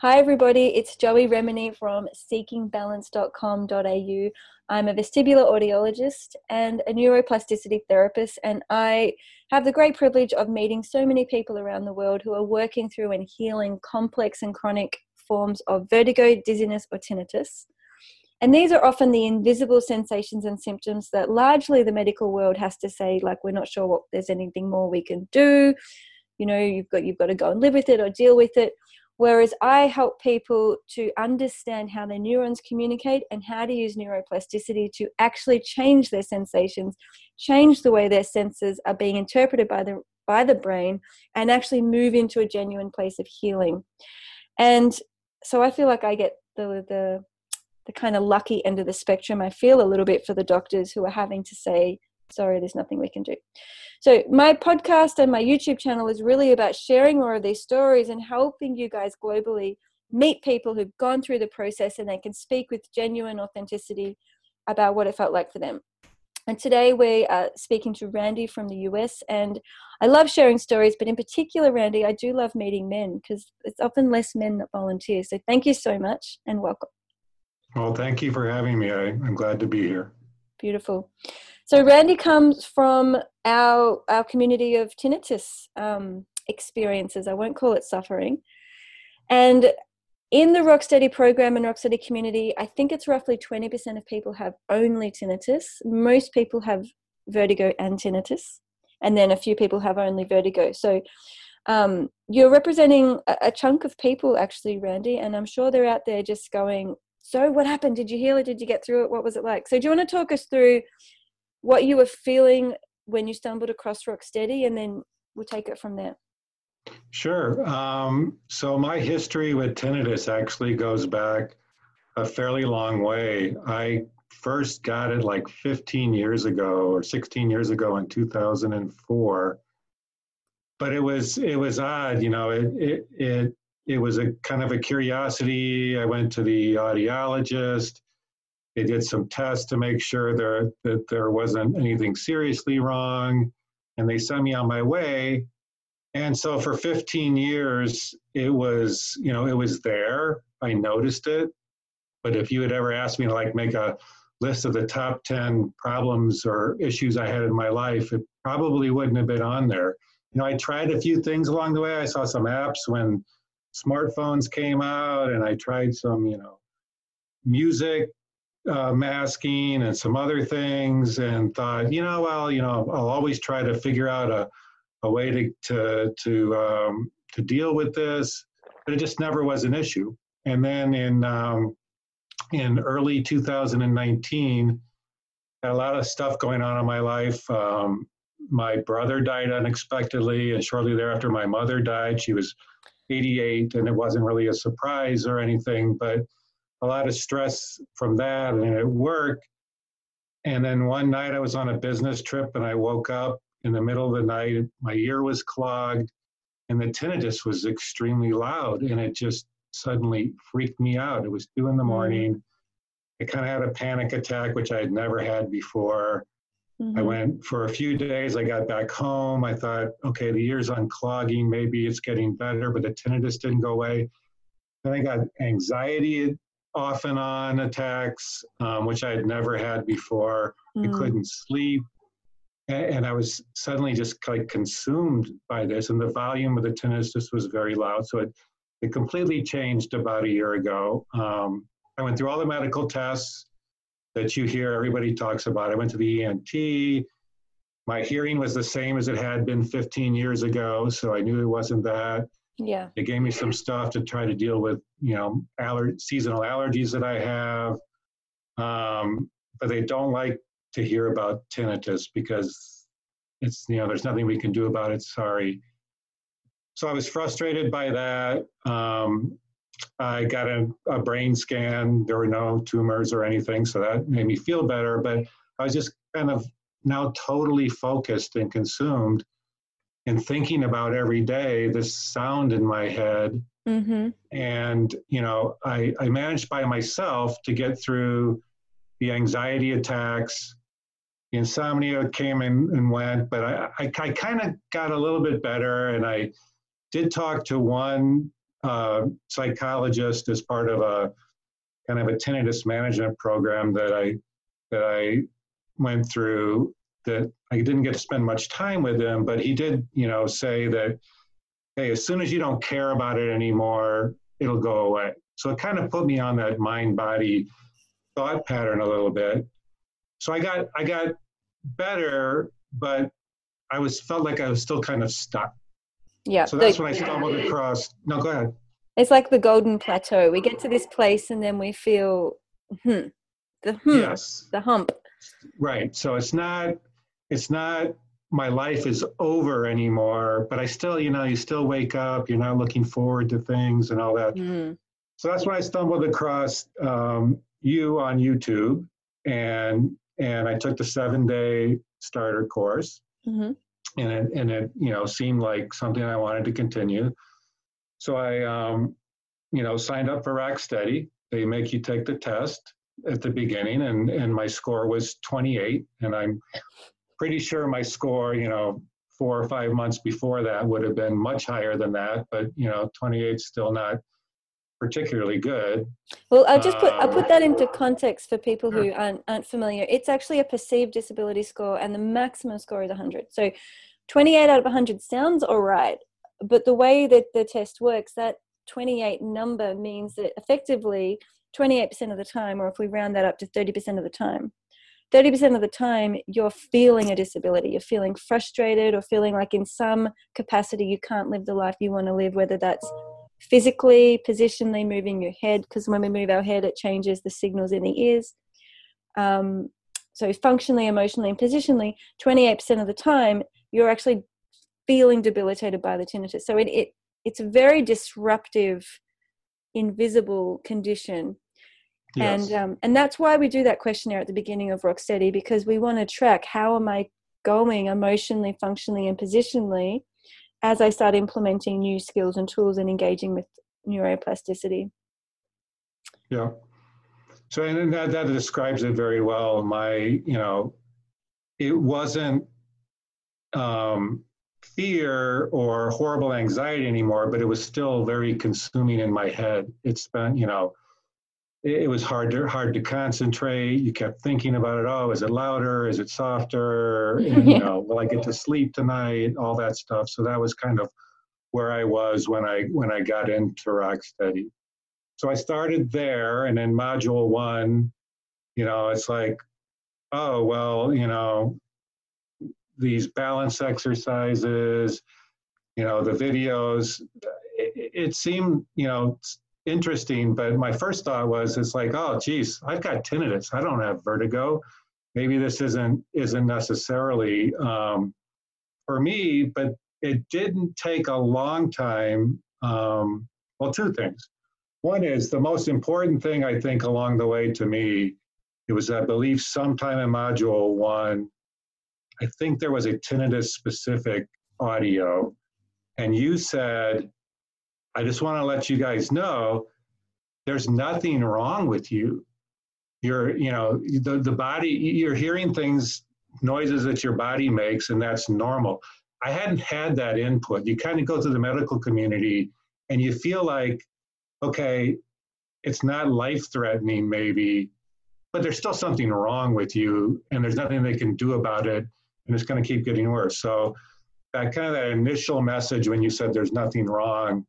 Hi, everybody. It's Joey Remenyi from seekingbalance.com.au. I'm a vestibular audiologist and a neuroplasticity therapist, and I have the great privilege of meeting so many people around the world who are working through and healing complex and chronic forms of vertigo, dizziness, or tinnitus. And these are often the invisible sensations and symptoms that largely the medical world has to say, like, we're not sure what there's anything more we can do. You know, you've got you've got to go and live with it or deal with it Whereas I help people to understand how their neurons communicate and how to use neuroplasticity to actually change their sensations, change the way their senses are being interpreted by the by the brain, and actually move into a genuine place of healing. And so I feel like I get the the the kind of lucky end of the spectrum. I feel a little bit for the doctors who are having to say, sorry, there's nothing we can do. So, my podcast and my YouTube channel is really about sharing more of these stories and helping you guys globally meet people who've gone through the process and they can speak with genuine authenticity about what it felt like for them. And today we are speaking to Randy from the US. And I love sharing stories, but in particular, Randy, I do love meeting men because it's often less men that volunteer. So thank you so much and welcome. Well, thank you for having me. I, am glad to be here. Beautiful. So Randy comes from our our community of tinnitus um, experiences. I won't call it suffering. And in the Rocksteady program and Rocksteady community, I think it's roughly 20% of people have only tinnitus. Most people have vertigo and tinnitus, and then a few people have only vertigo. So um, you're representing a, a chunk of people, actually, Randy, and I'm sure they're out there just going, So, what happened? Did you heal it? Did you get through it? What was it like? So, do you want to talk us through what you were feeling when you stumbled across Rocksteady, and then we'll take it from there. Sure. Um, so my history with tinnitus actually goes back a fairly long way. I first got it like 15 years ago or 16 years ago in 2004. But it was it was odd, you know. It it it it was a kind of a curiosity. I went to the audiologist. They did some tests to make sure there, that there wasn't anything seriously wrong, and they sent me on my way. And so for 15 years, it was, you know, it was there. I noticed it. But if you had ever asked me to like make a list of the top 10 problems or issues I had in my life, it probably wouldn't have been on there. You know, I tried a few things along the way. I saw some apps when smartphones came out, and I tried some, you know, music uh, masking and some other things and thought, you know, well, you know, I'll always try to figure out a, a way to, to, to, um, to deal with this, but it just never was an issue. And then in, um, in early 2019, had a lot of stuff going on in my life. Um, my brother died unexpectedly, and shortly thereafter, my mother died. She was 88, and it wasn't really a surprise or anything, but a lot of stress from that and at work. And then one night I was on a business trip and I woke up in the middle of the night. My ear was clogged and the tinnitus was extremely loud and it just suddenly freaked me out. It was two in the mm-hmm. morning. I kind of had a panic attack, which I had never had before. Mm-hmm. I went for a few days. I got back home. I thought, okay, the ear's unclogging. Maybe it's getting better, but the tinnitus didn't go away. Then I got anxiety off and on attacks, um, which I had never had before. Mm. I couldn't sleep. And, and, I was suddenly just like consumed by this. And the volume of the tinnitus was very loud. So it, it completely changed about a year ago. Um, I went through all the medical tests that you hear everybody talks about. I went to the ENT. My hearing was the same as it had been 15 years ago, so I knew it wasn't that. Yeah. They gave me some stuff to try to deal with, you know, aller- seasonal allergies that I have. Um, but they don't like to hear about tinnitus because it's, you know, there's nothing we can do about it. Sorry. So I was frustrated by that. Um, I got a, a brain scan. There were no tumors or anything. So that made me feel better. But I was just kind of now totally focused and consumed and thinking about every day this sound in my head. Mm-hmm. And, you know, I, I managed by myself to get through the anxiety attacks. The insomnia came and, and went, but I, I, I kind of got a little bit better. And I did talk to one uh, psychologist as part of a kind of a tinnitus management program that I that I went through. That I didn't get to spend much time with him, but he did, you know, say that, hey, as soon as you don't care about it anymore, it'll go away. So it kind of put me on that mind body thought pattern a little bit. So I got I got better, but I was felt like I was still kind of stuck. Yeah. So that's the, when I stumbled across. No, go ahead. It's like the golden plateau. We get to this place and then we feel hmm, the hmm, yes. the hump. Right. So it's not it's not my life is over anymore, but I still, you know, you still wake up, you're not looking forward to things and all that. Mm. So that's when I stumbled across um, you on YouTube and and I took the seven day starter course. Mm-hmm. And it, and it, you know, seemed like something I wanted to continue. So I, um, you know, signed up for Rocksteady. They make you take the test at the beginning, and and my score was 28, and I'm pretty sure my score, you know, four or five months before that would have been much higher than that. But you know, 28 is still not particularly good. Well, I'll just put I'll put um, that into context for people who aren't aren't familiar. It's actually a perceived disability score, and the maximum score is 100. So, 28 out of 100 sounds all right, but the way that the test works, that 28 number means that effectively 28% of the time, or if we round that up to 30% of the time, 30% of the time you're feeling a disability. You're feeling frustrated or feeling like in some capacity you can't live the life you want to live, whether that's physically, positionally moving your head, because when we move our head, it changes the signals in the ears. Um, so, functionally, emotionally, and positionally, 28% of the time, you're actually feeling debilitated by the tinnitus. So, it, it it's a very disruptive, invisible condition. Yes. And um, and that's why we do that questionnaire at the beginning of Rocksteady because we want to track how am I going emotionally, functionally, and positionally as I start implementing new skills and tools and engaging with neuroplasticity. Yeah. So and that, that describes it very well. My, you know, it wasn't um, fear or horrible anxiety anymore, but it was still very consuming in my head. It's been, you know, it was hard to hard to concentrate. You kept thinking about it. Oh, is it louder? Is it softer? And, you know, will I get to sleep tonight? All that stuff. So that was kind of where I was when I when I got into Rocksteady. So I started there, and in module one, you know, it's like, oh well, you know, these balance exercises, you know, the videos. It, it seemed, you know, interesting. But my first thought was, it's like, oh, geez, I've got tinnitus. I don't have vertigo. Maybe this isn't isn't necessarily um, for me. But it didn't take a long time. Um, well, two things. One is the most important thing I think along the way to me. It was, I believe, sometime in module one. I think there was a tinnitus specific audio, and you said I just want to let you guys know there's nothing wrong with you. You're, you know, the, the body, you're hearing things, noises that your body makes, and that's normal. I hadn't had that input. You kind of go to the medical community and you feel like, okay, it's not life threatening, maybe, but there's still something wrong with you, and there's nothing they can do about it, and it's going to keep getting worse. So, that kind of that initial message when you said there's nothing wrong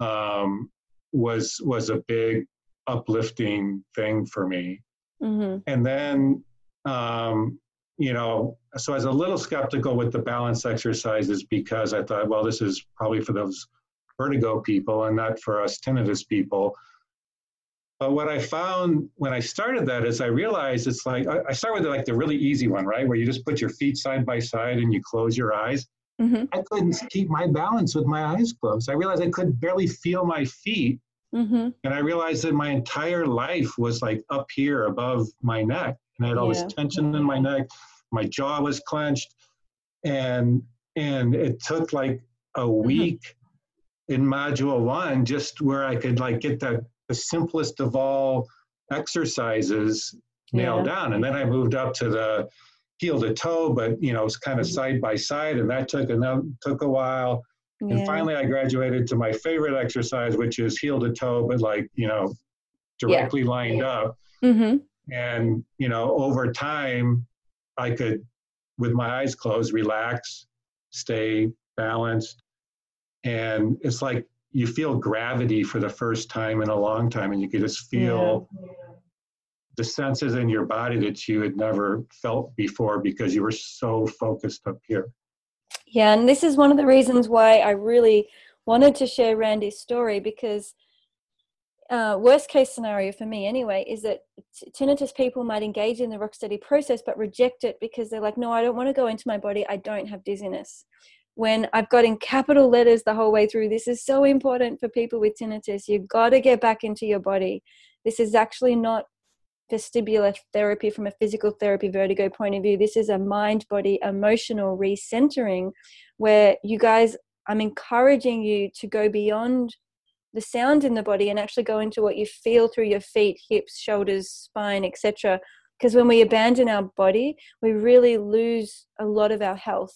um, was was a big uplifting thing for me. Mm-hmm. And then, um, you know, so I was a little skeptical with the balance exercises because I thought, well, this is probably for those vertigo people and not for us tinnitus people. But what I found when I started that is I realized it's like I start with like the really easy one, right, where you just put your feet side by side and you close your eyes. Mm-hmm. I couldn't keep my balance with my eyes closed. I realized I could barely feel my feet. Mm-hmm. And I realized that my entire life was like up here above my neck. And I had all yeah. this tension in my neck. My jaw was clenched. And and it took like a mm-hmm. week mm-hmm. in module one just where I could like get the, the simplest of all exercises nailed yeah. down. And then I moved up to the heel to toe, but you know, it's kind of mm-hmm. side by side, and that took another took a while. yeah. and finally i graduated to my favorite exercise which is heel to toe but like you know directly yeah. lined up mm-hmm. and you know over time i could with my eyes closed relax stay balanced and it's like you feel gravity for the first time in a long time and you can just feel yeah. The senses in your body that you had never felt before because you were so focused up here yeah and this is one of the reasons why i really wanted to share randy's story because uh, worst case scenario for me anyway is that tinnitus people might engage in the rock steady process but reject it because they're like no i don't want to go into my body i don't have dizziness when I've got in capital letters the whole way through, this is so important for people with tinnitus. You've got to get back into your body. This is actually not vestibular therapy from a physical therapy vertigo point of view. This is a mind body emotional recentering where you guys, I'm encouraging you to go beyond the sound in the body and actually go into what you feel through your feet, hips, shoulders, spine, etc. Because when we abandon our body, we really lose a lot of our health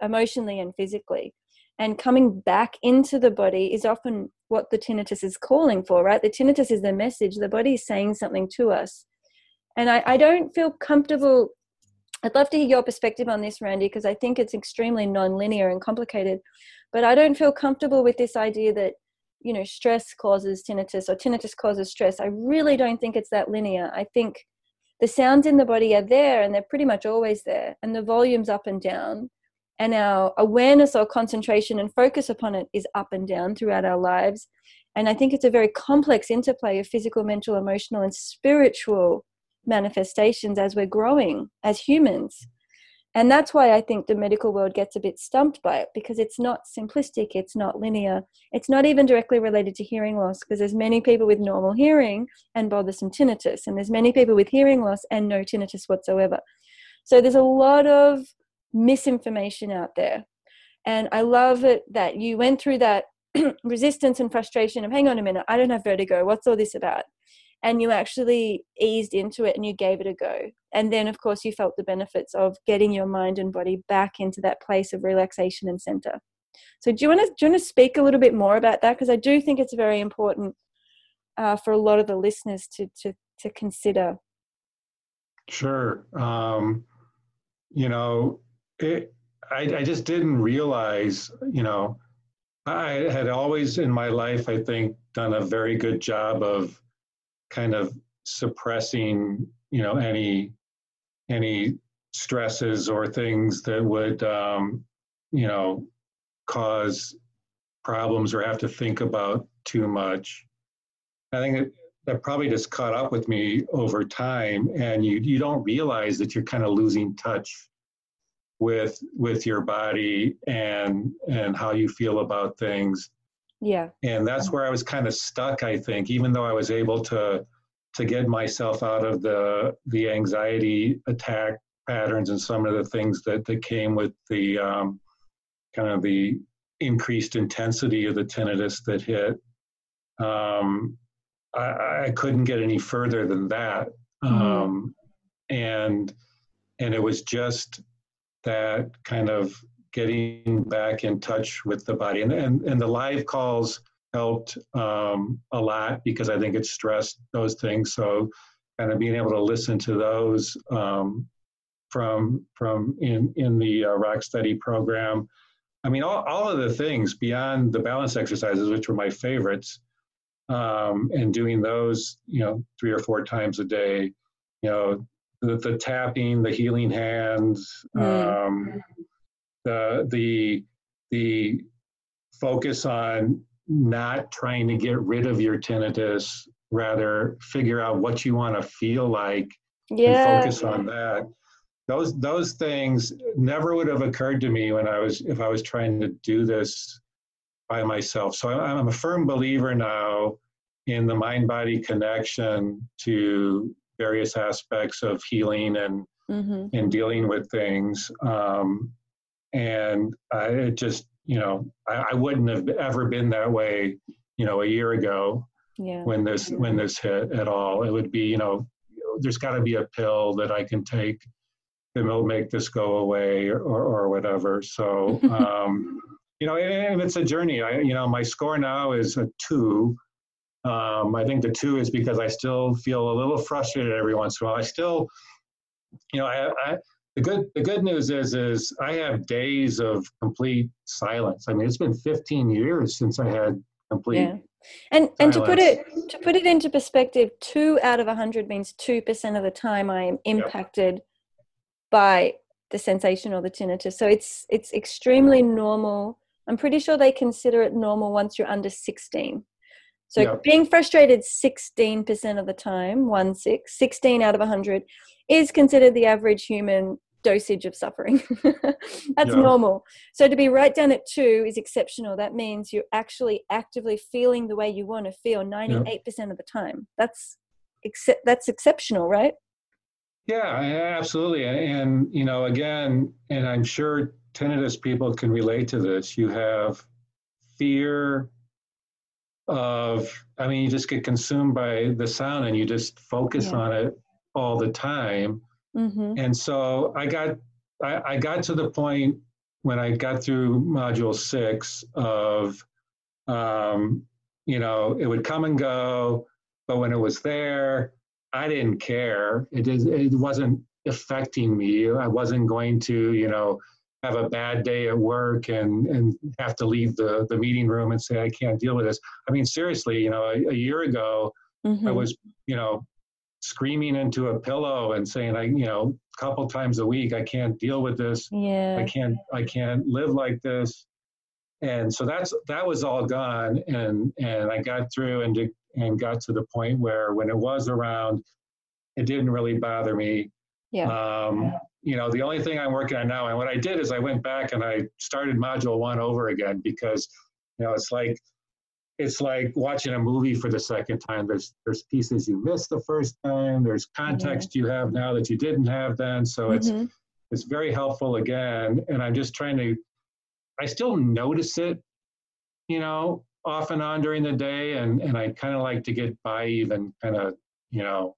emotionally and physically. And coming back into the body is often what the tinnitus is calling for, right? The tinnitus is the message, the body is saying something to us. And I, I don't feel comfortable. I'd love to hear your perspective on this, Randy, because I think it's extremely non-linear and complicated. But I don't feel comfortable with this idea that you know stress causes tinnitus or tinnitus causes stress. I really don't think it's that linear. I think the sounds in the body are there and they're pretty much always there, and the volume's up and down and our awareness or concentration and focus upon it is up and down throughout our lives. And I think it's a very complex interplay of physical, mental, emotional, and spiritual manifestations as we're growing as humans. And that's why I think the medical world gets a bit stumped by it because it's not simplistic, it's not linear, it's not even directly related to hearing loss because there's many people with normal hearing and bothersome tinnitus, and there's many people with hearing loss and no tinnitus whatsoever. So there's a lot of misinformation out there. And I love it that you went through that resistance and frustration of, hang on a minute, I don't have vertigo. What's all this about? And you actually eased into it and you gave it a go. And then, of course, you felt the benefits of getting your mind and body back into that place of relaxation and center. So, do you want to, do you want to speak a little bit more about that? Because I do think it's very important uh, for a lot of the listeners to, to, to consider. Sure. Um, you know, it, I, I just didn't realize, you know, I had always in my life, I think, done a very good job of kind of suppressing, you know, any any stresses or things that would, um, you know, cause problems or have to think about too much. I think it, that probably just caught up with me over time, and you you don't realize that you're kind of losing touch with with your body and and how you feel about things yeah. And that's where i was kind of stuck i think even though i was able to to get myself out of the the anxiety attack patterns and some of the things that that came with the um, kind of the increased intensity of the tinnitus that hit um, I, I, couldn't get any further than that. Mm-hmm. um, and and it was just that kind of getting back in touch with the body. And, and, and the live calls helped um, a lot because I think it stressed those things. So kind of being able to listen to those um, from from in in the uh, Rocksteady program. I mean, all, all of the things beyond the balance exercises, which were my favorites, um, and doing those, you know, three or four times a day, you know, the, the tapping, the healing hands, mm. um, the the the focus on not trying to get rid of your tinnitus, rather figure out what you want to feel like yeah. and focus on that. Those those things never would have occurred to me when I was if I was trying to do this by myself. So I'm a firm believer now in the mind body connection to various aspects of healing and mm-hmm. and dealing with things. Um, and I it just you know I, I, wouldn't have ever been that way you know a year ago yeah. when this when this hit at all. It would be you know there's got to be a pill that I can take that will make this go away or or, or whatever. So. Um, you know, and it's a journey. I, you know, my score now is a two. Um, I think the two is because I still feel a little frustrated every once in a while. I still, you know, I, I the good the good news is is I have days of complete silence. I mean, it's been 15 years since I had complete. Yeah. And silence. and to put it to put it into perspective, two out of a hundred means two percent of the time I am impacted yep. by the sensation or the tinnitus. So it's it's extremely normal. I'm pretty sure they consider it normal once you're under 16. So being frustrated 16% of the time, one six, 16 out of 100, is considered the average human dosage of suffering. That's yeah. normal. So to be right down at two is exceptional. That means you're actually actively feeling the way you want to feel 98% yeah. of the time. That's ex- that's exceptional, right? Yeah, absolutely. And you know, again, and I'm sure tinnitus people can relate to this. You have fear of I mean, you just get consumed by the sound and you just focus yeah. on it all the time. Mm-hmm. And so I got I, I, got to the point when I got through module six of um, you know, it would come and go, but when it was there, I didn't care. It is it wasn't affecting me. I wasn't going to, you know, have a bad day at work and and have to leave the the meeting room and say I can't deal with this. I mean, seriously, you know, a, a year ago, mm-hmm. I was, you know, screaming into a pillow and saying i you know a couple times a week i can't deal with this yeah i can't i can't live like this and so that's that was all gone and and i got through and and got to the point where when it was around it didn't really bother me yeah. Um, yeah. You know the only thing i'm working on now and what i did is i went back and i started module one over again because you know it's like it's like watching a movie for the second time. There's there's pieces you missed the first time. There's context mm-hmm. you have now that you didn't have then. So mm-hmm. it's it's very helpful again. And I'm just trying to. I still notice it, you know, off and on during the day, and and I kind of like to get by even kind of you know,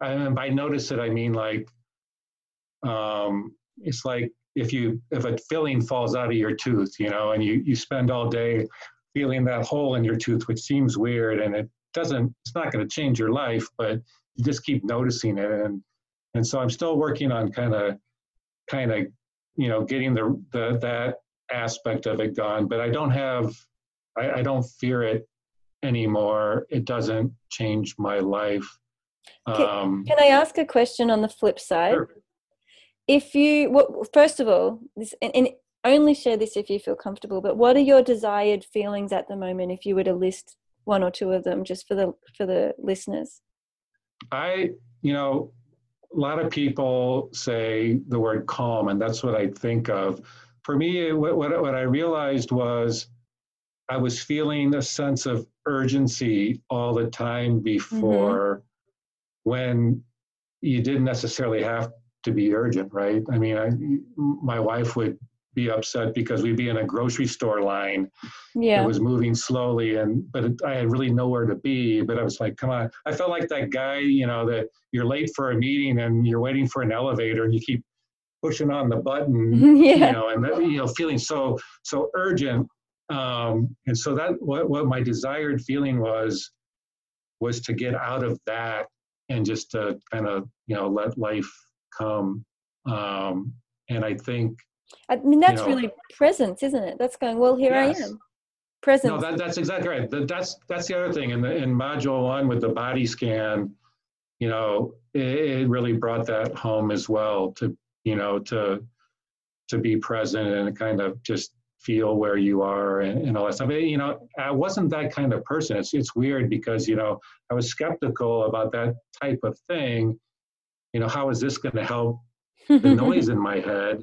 and by notice it I mean like, um, it's like if you if a filling falls out of your tooth, you know, and you you spend all day feeling that hole in your tooth, which seems weird and it doesn't, it's not going to change your life, but you just keep noticing it. And, and so I'm still working on kind of, kind of, you know, getting the, the, that aspect of it gone, but I don't have, I, I don't fear it anymore. It doesn't change my life. Um, can, can, I ask a question on the flip side? Sure. If you, well, first of all, this, and, and only share this if you feel comfortable but what are your desired feelings at the moment if you were to list one or two of them just for the for the listeners i you know a lot of people say the word calm and that's what i think of for me what, what, what i realized was i was feeling a sense of urgency all the time before mm-hmm. when you didn't necessarily have to be urgent right? I mean I, my wife would be upset because we'd be in a grocery store line yeah. it was moving slowly and but it, i had really nowhere to be but i was like come on. I felt like that guy you know that you're late for a meeting and you're waiting for an elevator and you keep pushing on the button yeah. you know and that, you know feeling so so urgent um and so that what what my desired feeling was was to get out of that and just to kind of you know let life come um and i think I mean, that's you know, really presence, isn't it? That's going, well, here yes. I am. Presence. No, that, that's exactly right. That's that's the other thing. In the in module one with the body scan, you know, it, it really brought that home as well. To you know, to to be present and kind of just feel where you are and, and all that stuff. You know, I wasn't that kind of person. It's it's weird because you know I was skeptical about that type of thing. You know, how is this going to help the noise in my head?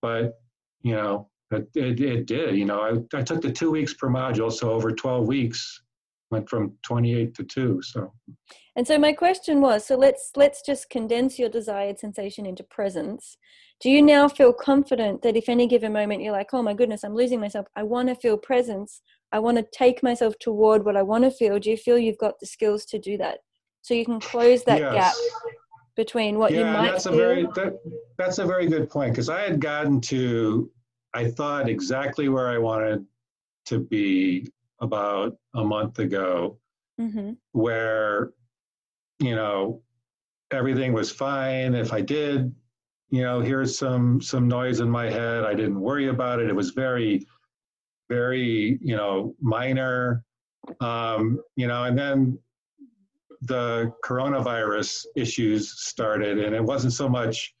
but you know it, it, it did you know I, I took the two weeks per module so over 12 weeks went from 28 to 2 so. And so my question was so let's let's just condense your desired sensation into presence. Do you now feel confident that if any given moment you're like oh my goodness i'm losing myself. I want to feel presence. I want to take myself toward what i want to feel. Do you feel you've got the skills to do that? So you can close that yes. gap between what yeah, you might that's do. a very that, that's a very good point because I had gotten to I thought exactly where I wanted to be about a month ago, mm-hmm. where, you know, everything was fine. If I did, you know, here's some some noise in my head, I didn't worry about it. It was very, very, you know, minor. Um, you know, and then the coronavirus issues started, and it wasn't so much,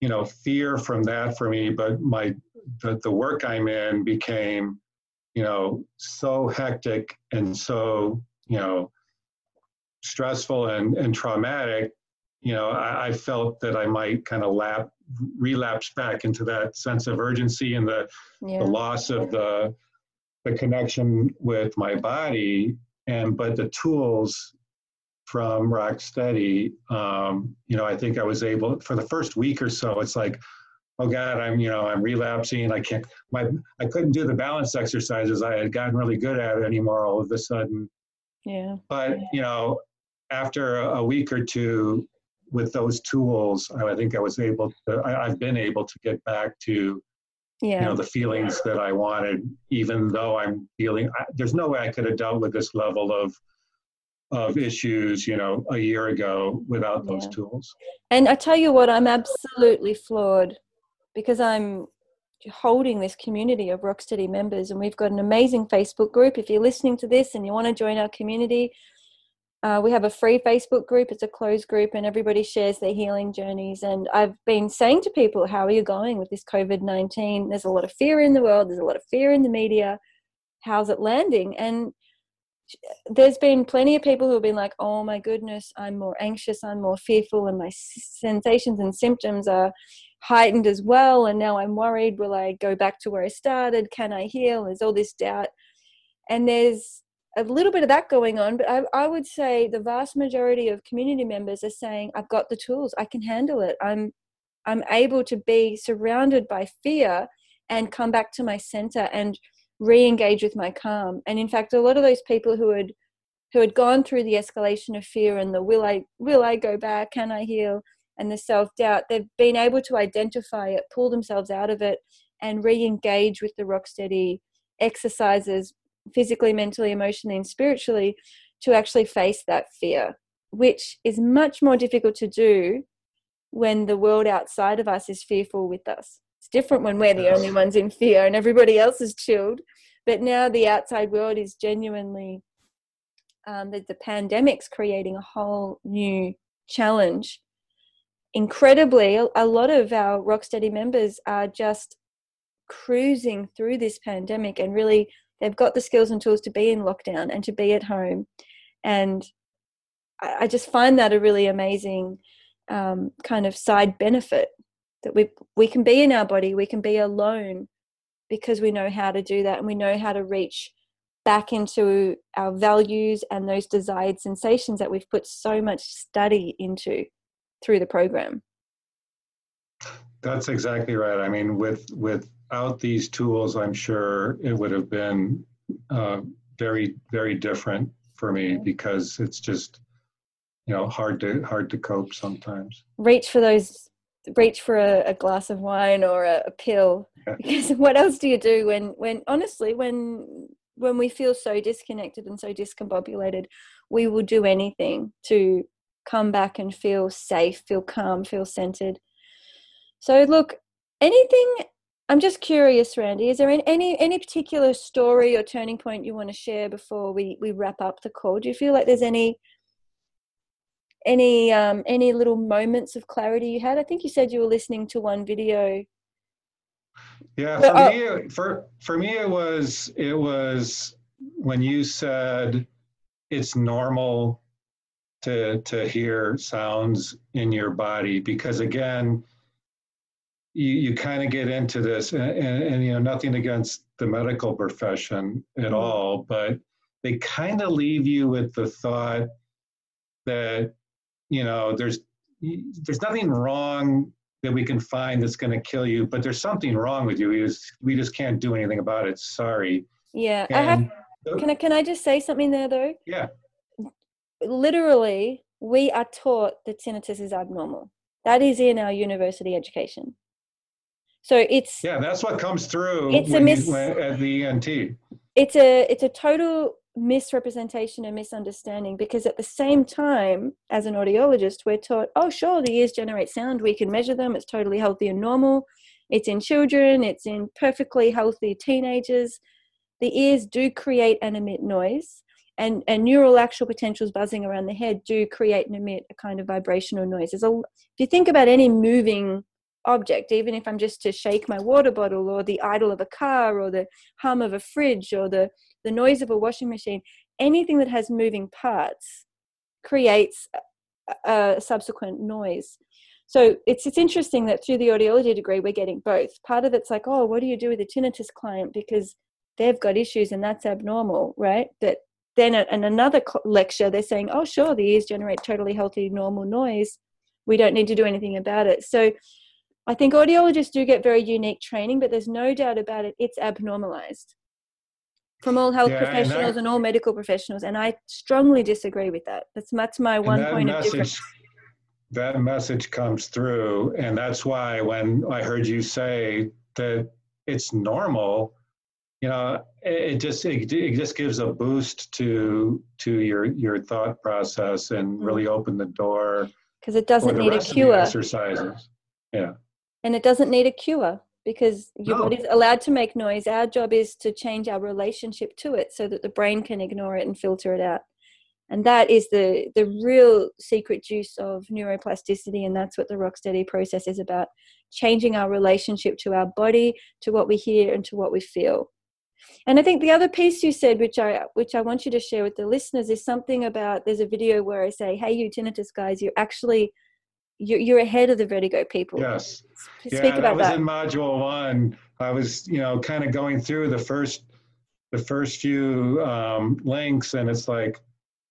you know, fear from that for me, but my the, the work I'm in became, you know, so hectic and so, you know, stressful and, and traumatic, you know, I, I felt that I might kind of lap relapse back into that sense of urgency and the, yeah. the loss of the the connection with my body and but the tools from Rocksteady, um, you know, I think I was able for the first week or so. It's like, oh God, I'm you know I'm relapsing. I can't my I couldn't do the balance exercises I had gotten really good at anymore. All of a sudden, yeah. But you know, after a, a week or two with those tools, I, I think I was able to. I, I've been able to get back to yeah. you know the feelings that I wanted, even though I'm feeling. I, there's no way I could have dealt with this level of of issues, you know, a year ago without those yeah. tools. And I tell you what, I'm absolutely floored because I'm holding this community of Rocksteady members, and we've got an amazing Facebook group. If you're listening to this and you want to join our community, uh, we have a free Facebook group. It's a closed group, and everybody shares their healing journeys. And I've been saying to people, How are you going with this COVID 19? There's a lot of fear in the world, there's a lot of fear in the media. How's it landing? And there's been plenty of people who have been like, oh my goodness, I'm more anxious, I'm more fearful, and my sensations and symptoms are heightened as well. And now I'm worried, will I go back to where I started? Can I heal? There's all this doubt. And there's a little bit of that going on, but I, I would say the vast majority of community members are saying, I've got the tools, I can handle it. I'm I'm able to be surrounded by fear and come back to my center and re-engage with my calm. And in fact a lot of those people who had who had gone through the escalation of fear and the will i will i go back? Can i heal? and the self-doubt they've been able to identify it pull themselves out of it and re-engage with the rock steady exercises physically mentally emotionally and spiritually to actually face that fear which is much more difficult to do when the world outside of us is fearful with us it's different when we're the only ones in fear and everybody else is chilled. But now the outside world is genuinely, um, the, the pandemic's creating a whole new challenge. Incredibly, a, a lot of our Rocksteady members are just cruising through this pandemic and really they've got the skills and tools to be in lockdown and to be at home. And I, I just find that a really amazing um, kind of side benefit that we we can be in our body we can be alone because we know how to do that and we know how to reach back into our values and those desired sensations that we've put so much study into through the program. That's exactly right. I mean with without these tools i'm sure it would have been uh, very very different for me because it's just you know hard to hard to cope sometimes. Reach for those reach for a, a glass of wine or a, a pill. Because what else do you do when when honestly when when we feel so disconnected and so discombobulated we will do anything to come back and feel safe feel calm feel centered. So look anything i'm just curious randy is there any any particular story or turning point you want to share before we we wrap up the call? Do you feel like there's any any um, any little moments of clarity you had? I think you said you were listening to one video. Yeah, for oh. me, for for me, it was it was when you said it's normal to to hear sounds in your body because again you, you kind of get into this and, and, and, you know nothing against the medical profession at mm-hmm. all but they kind of leave you with the thought that you know, there's there's nothing wrong that we can find that's going to kill you, but there's something wrong with you. We just, we just can't do anything about it. Sorry. Yeah, and, I have. Can I can I just say something there though? Yeah. Literally, we are taught that tinnitus is abnormal. That is in our university education. So it's yeah, that's what comes through. It's a mis- you, at the ENT. It's a it's a total misrepresentation and misunderstanding because at the same time as an audiologist we're taught oh sure the ears generate sound we can measure them it's totally healthy and normal it's in children it's in perfectly healthy teenagers the ears do create and emit noise and, and neural actual potentials buzzing around the head do create and emit a kind of vibrational noise. There's a, if you think about any moving object, even if I'm just to shake my water bottle or the idle of a car or the hum of a fridge or the, the noise of a washing machine, anything that has moving parts creates a, a subsequent noise. So it's it's interesting that through the audiology degree we're getting both. Part of it's like, oh, what do you do with a tinnitus client because they've got issues and that's abnormal, right? But then in another lecture they're saying, oh, sure, the ears generate totally healthy normal noise. We don't need to do anything about it. So I think audiologists do get very unique training, but there's no doubt about it, it's abnormalized from all health yeah, professionals and, that, and, all medical professionals. And I strongly disagree with that. That's, that's my one point message, of difference. That message comes through. And that's why when I heard you say that it's normal, you know, it just it, it just gives a boost to to your your thought process and mm-hmm. really open the door because it doesn't need a cure exercises yeah and it doesn't need a cure because your no. body's allowed to make noise. Our job is to change our relationship to it so that the brain can ignore it and filter it out. And that is the the real secret juice of neuroplasticity, and that's what the Rocksteady process is about: changing our relationship to our body, to what we hear, and to what we feel. And I think the other piece you said, which I which I want you to share with the listeners, is something about there's a video where I say, "Hey, you tinnitus guys, you're actually you're, you're ahead of the vertigo people. Yes. Speak yeah, about I was that. in module one. I was, you know, kind of going through the first, the first few um, links, and it's like,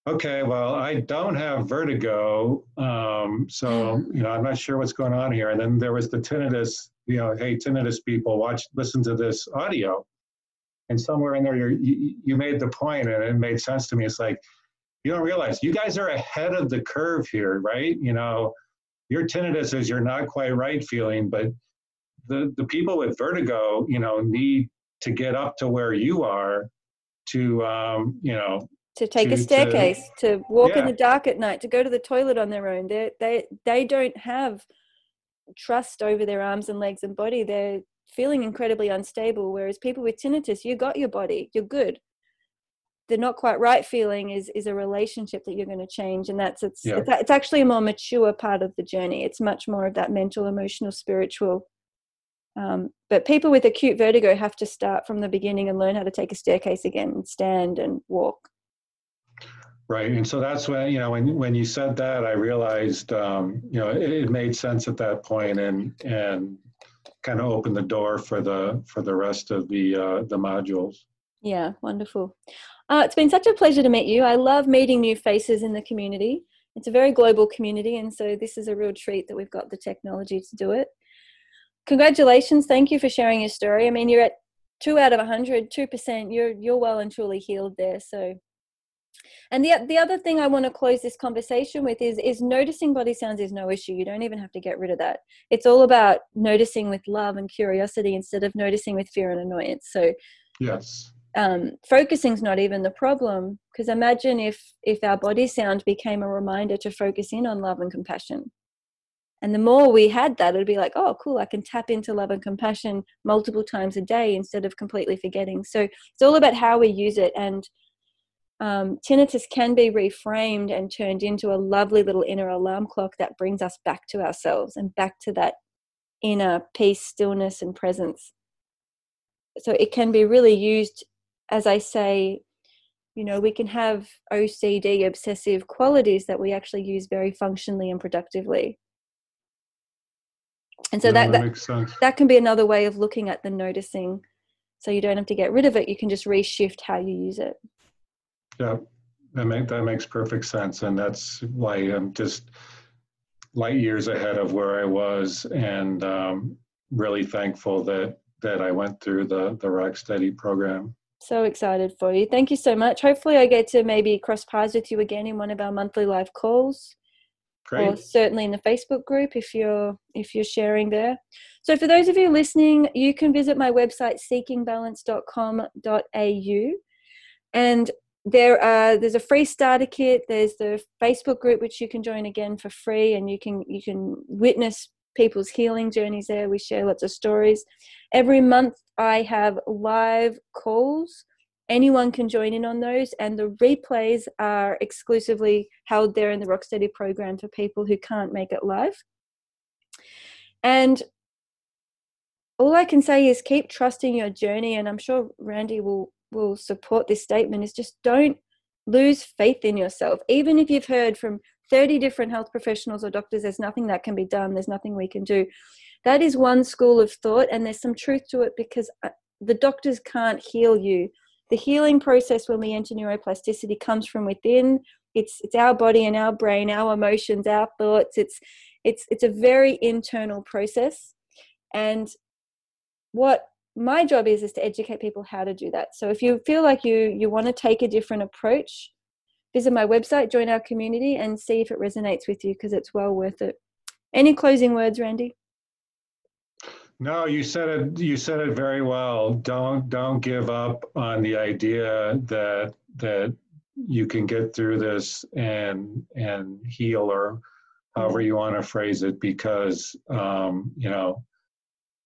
okay, well, I don't have vertigo, um, so you know, I'm not sure what's going on here. And then there was the tinnitus. You know, hey, tinnitus people, watch, listen to this audio. And somewhere in there, you you made the point, and it made sense to me. It's like you don't realize you guys are ahead of the curve here, right? You know, your tinnitus is you're not quite right feeling, but the, the people with vertigo, you know, need to get up to where you are to, um, you know, to take to, a staircase, to, to walk yeah. in the dark at night, to go to the toilet on their own. They they they don't have trust over their arms and legs and body. They're feeling incredibly unstable. Whereas people with tinnitus, you got your body, you're good the not quite right feeling is is a relationship that you're going to change and that's it's, yeah. it's it's actually a more mature part of the journey. It's much more of that mental emotional spiritual um, but people with acute vertigo have to start from the beginning and learn how to take a staircase again and stand and walk. Right and so that's when you know when when you said that i realized um, you know it, it made sense at that point and and kind of opened the door for the for the rest of the uh, the modules yeah wonderful uh, it's been such a pleasure to meet you. I love meeting new faces in the community. It's a very global community, and so this is a real treat that we've got the technology to do it. Congratulations! Thank you for sharing your story. I mean, you're at two out of 100, two percent. You're you're well and truly healed there. So, and the the other thing I want to close this conversation with is is noticing body sounds is no issue. You don't even have to get rid of that. It's all about noticing with love and curiosity instead of noticing with fear and annoyance. So, yes um, focusing is not even the problem because imagine if if our body sound became a reminder to focus in on love and compassion. And the more we had that it'd be like oh cool i can tap into love and compassion multiple times a day instead of completely forgetting. So it's all about how we use it and um, tinnitus can be reframed and turned into a lovely little inner alarm clock that brings us back to ourselves and back to that inner peace stillness and presence. So it can be really used as I say, you know, we can have OCD, obsessive qualities that we actually use very functionally and productively. And so yeah, that, that, that, that can be another way of looking at the noticing. So you don't have to get rid of it, you can just reshift how you use it. Yeah, that, make, that makes perfect sense. And that's why I'm just light years ahead of where I was and um, really thankful that that I went through the the Rocksteady program. So excited for you. Thank you so much. Hopefully, I get to maybe cross paths with you again in one of our monthly live calls. Great. or certainly in the Facebook group if you're if you're sharing there. So for those of you listening, you can visit my website seekingbalance.com.au and there are there's a free starter kit there's the facebook group which you can join again for free and you can you can witness people's healing journeys there. We share lots of stories. Every month i have live calls. Anyone can join in on those and the replays are exclusively held there in the rocksteady program for people who can't make it live. And all i can say is keep trusting your journey and i'm sure randy will will support this statement is just don't lose faith in yourself. Even if you've heard from 30 different health professionals or doctors there's nothing that can be done. There's nothing we can do. That is one school of thought and there's some truth to it because uh, the doctors can't heal you. The healing process when we enter neuroplasticity comes from within. It's it's our body and our brain our emotions our thoughts. It's it's it's a very internal process. And what my job is is to educate people how to do that. So if you feel like you you want to take a different approach visit my website join our community and see if it resonates with you because it's well worth it. Any closing words randy? No you said it you said it very well. Don't don't give up on the idea that that you can get through this and and heal or however you want to phrase it because um, you know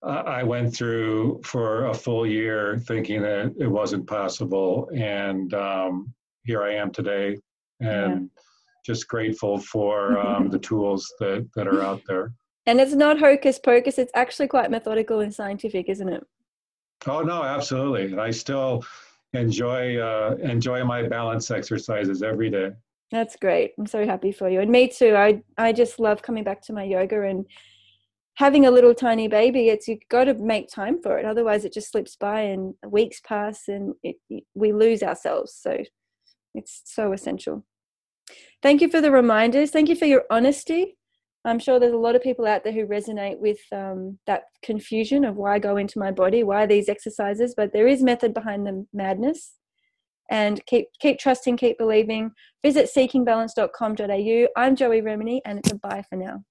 I went through for a full year thinking that it wasn't possible, and um, here I am today, and yeah. just grateful for um, the tools that that are out there. And it's not hocus pocus; it's actually quite methodical and scientific, isn't it? Oh no, absolutely. I still enjoy uh, enjoy my balance exercises every day. That's great. I'm so happy for you, and me too. I I just love coming back to my yoga and having a little tiny baby it's you've got to make time for it otherwise it just slips by and weeks pass and it, it, we lose ourselves so it's so essential. Thank you for the reminders. Thank you for your honesty. I'm sure there's a lot of people out there who resonate with um, that confusion of why go into my body why these exercises but there is method behind the madness. And keep keep trusting keep believing. Visit seekingbalance.com.au i'm Joey Remenyi and it's a bye for now